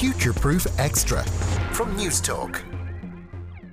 Future Proof Extra from Newstalk.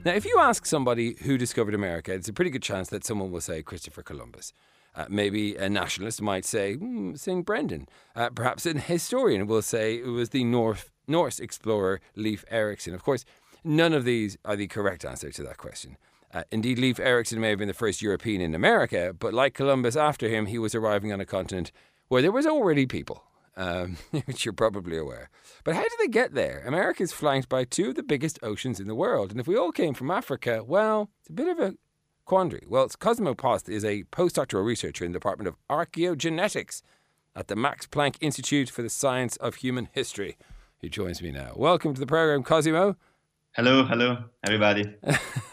Now, if you ask somebody who discovered America, it's a pretty good chance that someone will say Christopher Columbus. Uh, maybe a nationalist might say hmm, St. Brendan. Uh, perhaps an historian will say it was the North, Norse explorer Leif Erikson. Of course, none of these are the correct answer to that question. Uh, indeed, Leif Erikson may have been the first European in America, but like Columbus after him, he was arriving on a continent where there was already people, um, which you're probably aware. But how did they get there? America is flanked by two of the biggest oceans in the world, and if we all came from Africa, well, it's a bit of a quandary. Well, Cosimo Posth is a postdoctoral researcher in the Department of Archaeogenetics at the Max Planck Institute for the Science of Human History. He joins me now. Welcome to the program, Cosimo. Hello, hello, everybody.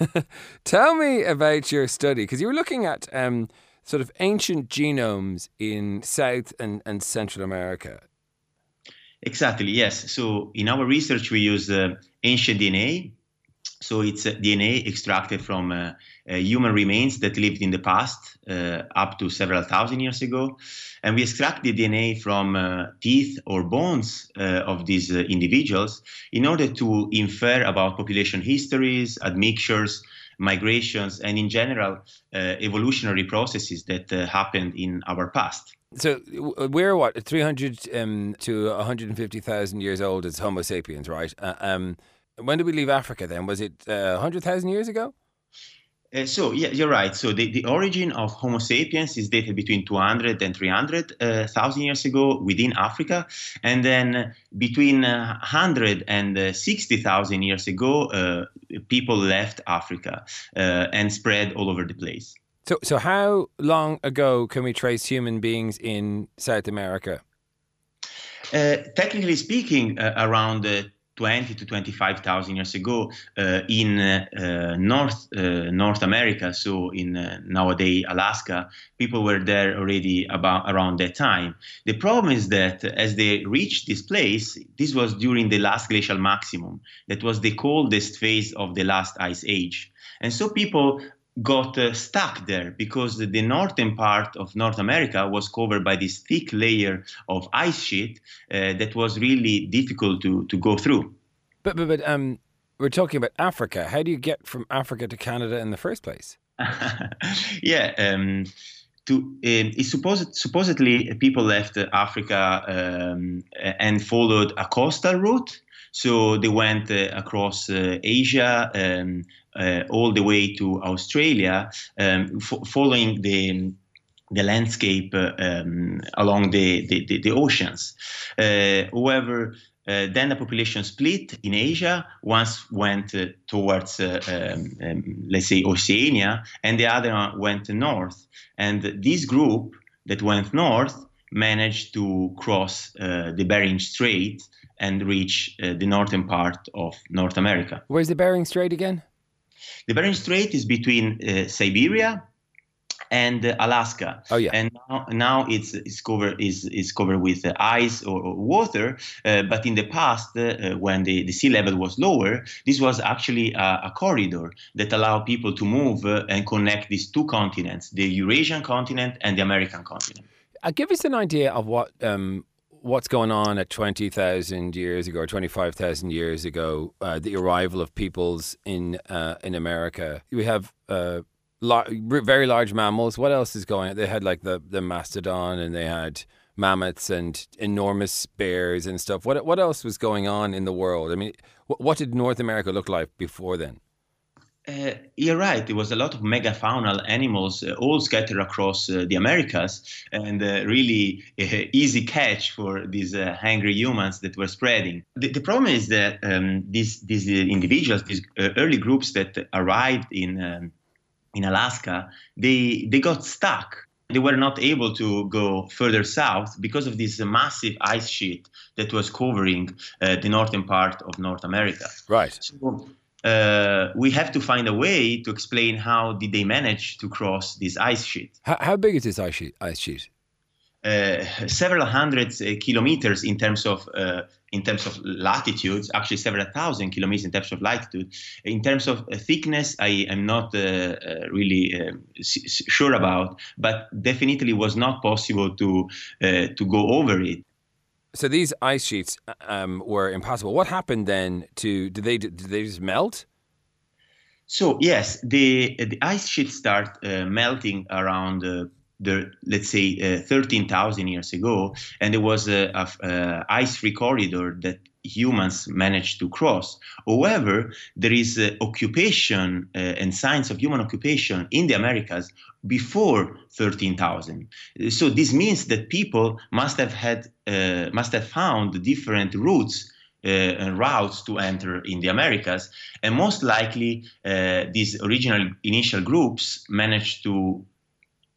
Tell me about your study because you were looking at um, sort of ancient genomes in South and, and Central America. Exactly, yes. So in our research, we use uh, ancient DNA so it's uh, DNA extracted from uh, uh, human remains that lived in the past uh, up to several thousand years ago. And we extract the DNA from uh, teeth or bones of these individuals in order to infer about population histories, admixtures, migrations, and in general, evolutionary processes that happened in our past. So we're what 300 um, to 150,000 years old as Homo sapiens, right? Um, when did we leave Africa then? Was it uh, 100,000 years ago? Uh, so yeah, you're right. So the, the origin of Homo sapiens is dated between 200 and 300 uh, thousand years ago within Africa, and then between 100 uh, and uh, 60,000 years ago, uh, people left Africa and spread all over the place. So, so how long ago can we trace human beings in South America? technically speaking, around 20 to 25,000 years ago uh, in uh, North uh, North America, so in uh, nowadays Alaska, people were there already about around that time. The problem is that as they reached this place, this was during the last glacial maximum. That was the coldest phase of the last ice age, and so people got uh, stuck there because the northern part of North America was covered by this thick layer of ice sheet uh, that was really difficult to, to go through. But, but, but um, we're talking about Africa. How do you get from Africa to Canada in the first place? yeah. Um, to um, it's supposed supposedly people left Africa um, and followed a coastal route. So they went uh, across uh, Asia, um, all the way to Australia, um, f- following the the landscape uh, um, along the, the, the, the oceans. Uh, however, uh, then the population split in Asia. Once went uh, towards, uh, um, um, let's say, Oceania, and the other went north. And this group that went north managed to cross the Bering Strait and reach the northern part of North America. Where's the Bering Strait again? The Bering Strait is between uh, Siberia and uh, Alaska. Oh yeah. And now, now it's, it's covered is is covered with uh, ice or, or water. Uh, but in the past, uh, when the, the sea level was lower, this was actually a, a corridor that allowed people to move uh, and connect these two continents: the Eurasian continent and the American continent. Uh, give us an idea of what um, what's going on at 20,000 years ago or 25,000 years ago, uh, the arrival of peoples in uh, in America. We have uh, lar- very large mammals. What else is going on? They had like the, the mastodon and they had mammoths and enormous bears and stuff. What, what else was going on in the world? I mean, what, what did North America look like before then? Uh, you're right. There was a lot of megafaunal animals uh, all scattered across uh, the Americas, and uh, really uh, easy catch for these uh, hungry humans that were spreading. The, the problem is that um, these these individuals, these early groups that arrived in um, in Alaska, they they got stuck. They were not able to go further south because of this massive ice sheet that was covering the northern part of North America. Right. So, uh, we have to find a way to explain how did they manage to cross this ice sheet. How, how big is this ice sheet? Ice sheet? Uh, several hundred uh, kilometers in terms of uh, in terms of latitudes, actually several thousand kilometers in terms of latitude. In terms of uh, thickness, I am not uh, really sure about, but definitely was not possible to to go over it. So these ice sheets um, were impossible. What happened then? To did they did they just melt? So yes, the the ice sheets start uh, melting around uh, the let's say uh, 13,000 years ago, and there was a, a, a ice-free corridor that humans managed to cross. However, there is uh, occupation uh, and signs of human occupation in the Americas before 13,000. So this means that people must have had uh, must have found different routes. Uh, and routes to enter in the Americas, and most likely uh, these original initial groups managed to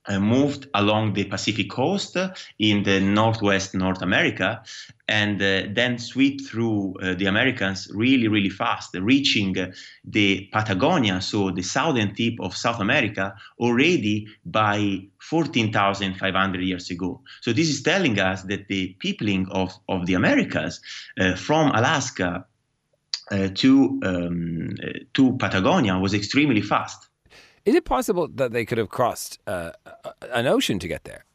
uh, moved along the Pacific coast in the northwest North America and uh, then sweep through uh, the Americans really, really fast, reaching the Patagonia, so the southern tip of South America, already by 14,500 years ago. So this is telling us that the peopling of, of the Americas uh, from Alaska uh, to, um, to Patagonia was extremely fast. Is it possible that they could have crossed uh, an ocean to get there?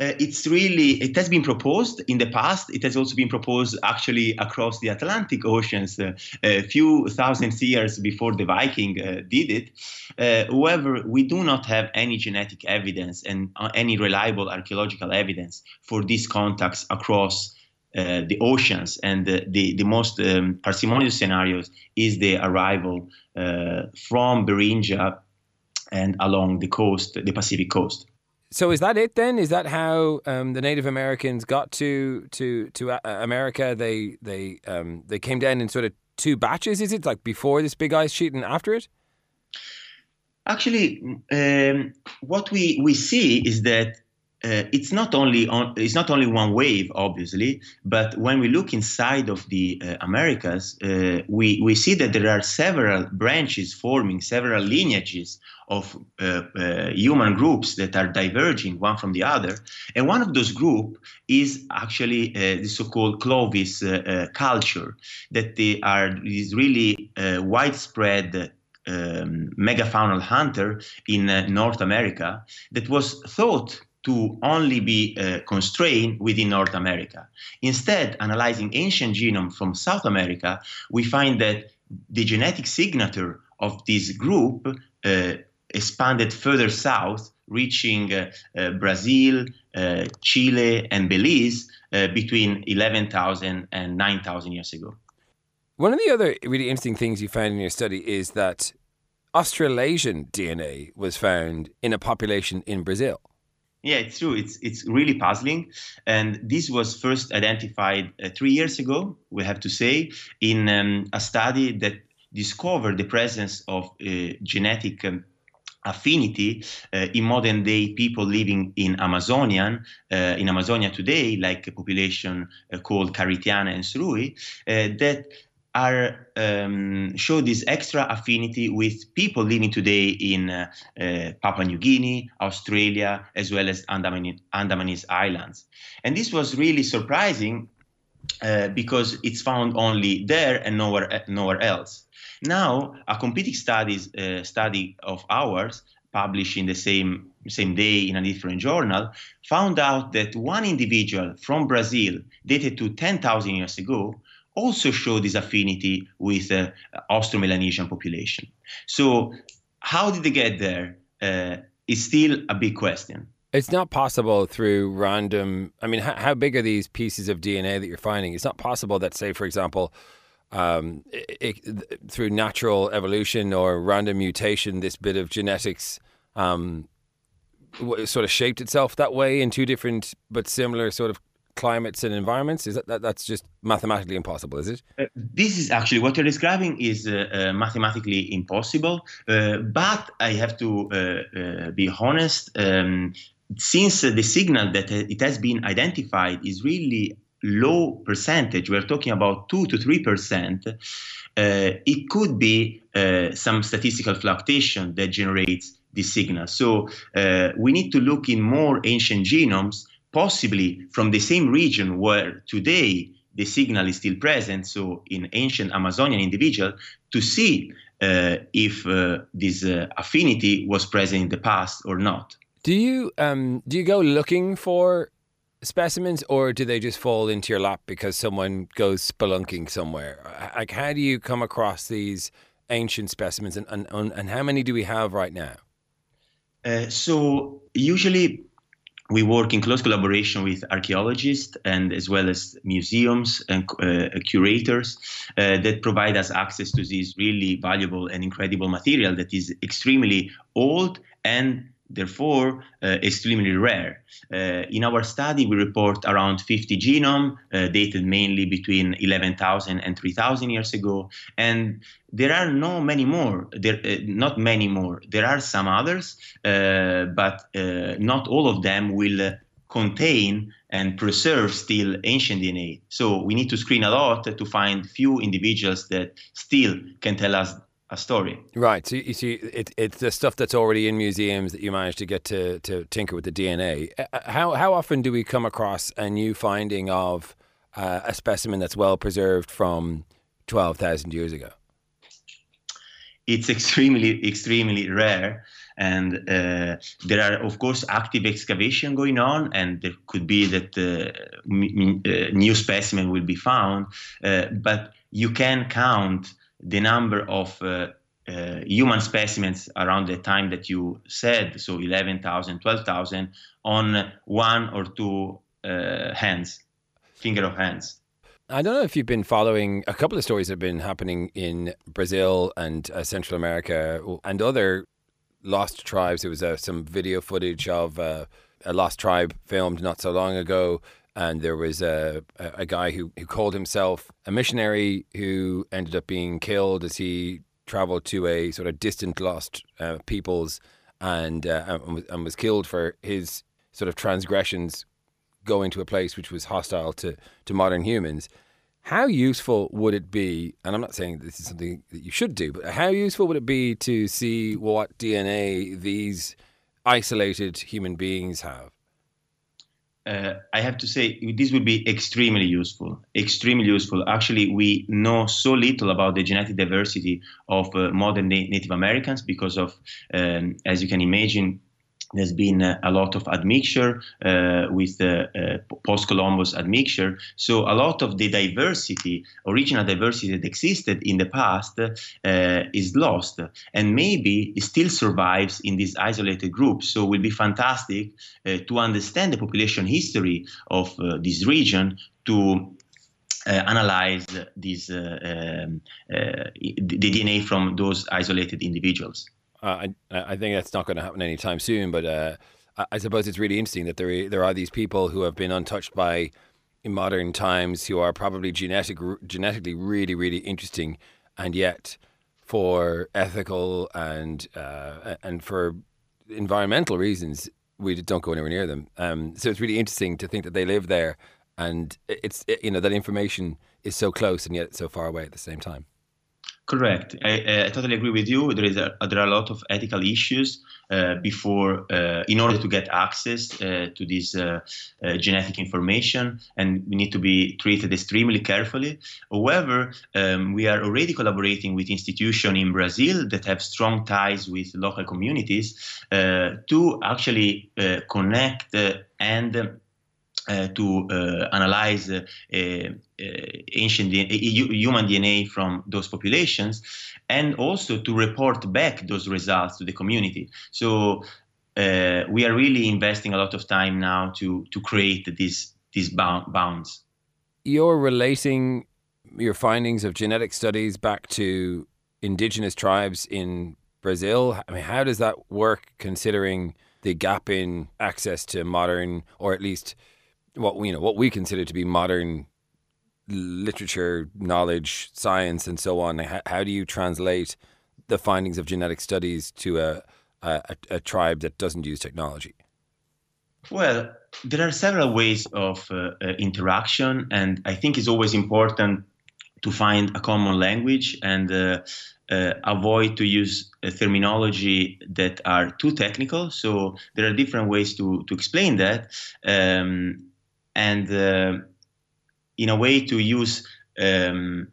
Uh, it's really it has been proposed in the past. It has also been proposed actually across the atlantic oceans uh, a few thousand years before the viking uh, did it. Uh, however we do not have any genetic evidence and uh, any reliable archaeological evidence for these contacts across uh, the oceans. And the, the, most um, parsimonious scenarios is the arrival from Beringia and along the coast, the Pacific coast. So is that it then? Is that how um, the Native Americans got to to to uh, America? They they um, they came down in sort of two batches. Is it like before this big ice sheet and after it? Actually, um, what we we see is that uh, it's not only on, it's not only one wave, obviously, but when we look inside of the uh, Americas, uh, we we see that there are several branches forming, several lineages of uh, uh, human groups that are diverging one from the other, and one of those groups is actually uh, the so-called Clovis culture, that they are is really widespread. Um, megafaunal hunter in North America that was thought to only be uh, constrained within North America. Instead, analyzing ancient genome from South America, we find that the genetic signature of this group uh, expanded further south, reaching uh, uh Brazil, uh, Chile, and Belize uh, between 11,000 and 9,000 years ago. One of the other really interesting things you found in your study is that Australasian DNA was found in a population in Brazil. Yeah, it's true. It's it's really puzzling, and this was first identified uh, three years ago. We have to say in um, a study that discovered the presence of uh, genetic. Um, affinity uh, in modern day people living in Amazonian uh, in Amazonia today, like a population uh, called Karitiana and Surui, uh, that are um, show this extra affinity with people living today in uh, uh, Papua New Guinea, Australia, as well as Andaman- Andamanese Islands. And this was really surprising uh, because it's found only there and nowhere nowhere else. Now, a competing studies uh, study of ours, published in the same same day in a different journal, found out that one individual from Brazil, dated to 10,000 years ago, also show this affinity with uh, Austro-Melanesian population. So how did they get there uh, is still a big question. It's not possible through random. I mean, how, how, big are these pieces of DNA that you're finding? It's not possible that, say, for example, um, it, it, through natural evolution or random mutation, this bit of genetics um, sort of shaped itself that way in two different but similar sort of climates and environments? Is that, that that's just mathematically impossible? Is it? Uh, this is actually what you're describing is uh, uh, mathematically impossible. Uh, but I have to uh, uh, be honest. Um, since the signal that it has been identified is really low percentage, we're talking about two to three percent. it could be some statistical fluctuation that generates this signal. So we need to look in more ancient genomes possibly from the same region where today the signal is still present, so in ancient Amazonian individual, to see uh, if uh, this uh, affinity was present in the past or not. Do you um, do you go looking for specimens, or do they just fall into your lap because someone goes spelunking somewhere? Like, how do you come across these ancient specimens, and, and, and how many do we have right now? Uh, so usually we work in close collaboration with archaeologists and as well as museums and uh, curators uh, that provide us access to this really valuable and incredible material that is extremely old and therefore uh, extremely rare. Uh, in our study, we report around 50 genome, uh, dated mainly between 11,000 and 3,000 years ago, and there are no many more. There, uh, not many more. There are some others, uh, but uh, not all of them will contain and preserve still ancient DNA. So we need to screen a lot to find few individuals that still can tell us a story. Right. So you see, it, it's the stuff that's already in museums that you manage to get to, to tinker with the DNA. Uh, uh, how how often do we come across a new finding of uh, a specimen that's well preserved from twelve thousand years ago? It's extremely extremely rare, and uh, there are of course active excavation going on, and there could be that uh, m- uh, new specimen will be found, but you can count the number of uh, uh, human specimens around the time that you said, so 11,000, 12,000, on one or two uh, hands, finger of hands. I don't know if you've been following a couple of stories that have been happening in Brazil and uh, Central America and other lost tribes. There was uh, some video footage of uh, a lost tribe filmed not so long ago and there was a, a guy who, who called himself a missionary who ended up being killed as he traveled to a sort of distant lost uh, peoples and, uh, and was killed for his sort of transgressions going to a place which was hostile to, to modern humans. How useful would it be, and I'm not saying this is something that you should do, but how useful would it be to see what DNA these isolated human beings have? Uh, I have to say this would be extremely useful. Extremely useful. Actually, we know so little about the genetic diversity of uh, modern na- Native Americans because of, um, as you can imagine, there's been a lot of admixture uh, with uh, uh, post-Columbus admixture. So a lot of the diversity, original diversity that existed in the past, uh, is lost, and maybe it still survives in these isolated groups. So it will be fantastic uh, to understand the population history of uh, this region to uh, analyze this, uh, um, uh, the DNA from those isolated individuals. Uh, I I think that's not going to happen anytime soon. But uh, I suppose it's really interesting that there there are these people who have been untouched by modern times who are probably genetic genetically really really interesting, and yet for ethical and uh, and for environmental reasons we don't go anywhere near them. Um, so it's really interesting to think that they live there, and it's you know that information is so close and yet so far away at the same time. Correct. I, I, totally agree with you. There is a, there are a lot of ethical issues uh, before, uh, in order to get access uh, to this uh, uh, genetic information, and we need to be treated extremely carefully. However, um, we are already collaborating with institutions in Brazil that have strong ties with local communities uh, to actually connect and uh, to uh, analyze uh, ancient human DNA from those populations, and also to report back those results to the community. So we are really investing a lot of time now to to create these these bounds. You're relating your findings of genetic studies back to indigenous tribes in Brazil. I mean, how does that work considering the gap in access to modern, or at least what you know what we consider to be modern literature, knowledge, science, and so on. How, how do you translate the findings of genetic studies to a, a, a tribe that doesn't use technology? Well, there are several ways of uh, uh, interaction, and I think it's always important to find a common language and uh, uh, avoid to use terminology that are too technical. So there are different ways to to explain that. Um, and uh, in a way to use um,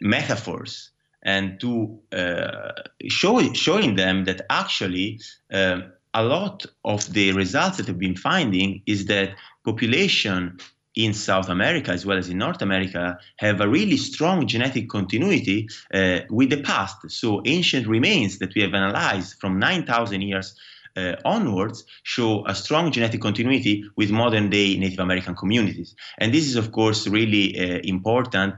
metaphors and to uh, show showing them that actually uh, a lot of the results that we've been finding is that population in South America as well as in North America have a really strong genetic continuity uh, with the past. So ancient remains that we have analyzed from 9,000 years uh, onwards show a strong genetic continuity with modern day Native American communities. And this is, of course, really uh, important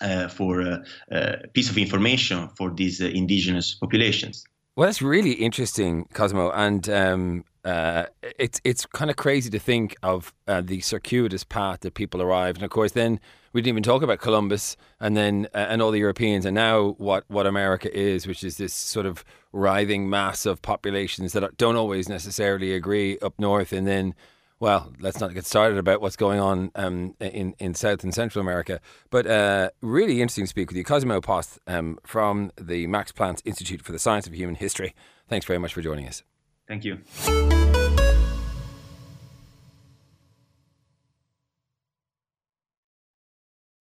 uh, for a uh, uh, piece of information for these indigenous populations. Well, that's really interesting, Cosmo, and um, uh, it's it's kind of crazy to think of uh, the circuitous path that people arrived, and of course, then we didn't even talk about Columbus, and then uh, and all the Europeans, and now what what America is, which is this sort of writhing mass of populations that don't always necessarily agree up north, and then well, let's not get started about what's going on um, in in South and Central America. But uh, really interesting to speak with you, Cosimo Posth um, from the Max Planck Institute for the Science of Human History. Thanks very much for joining us. Thank you.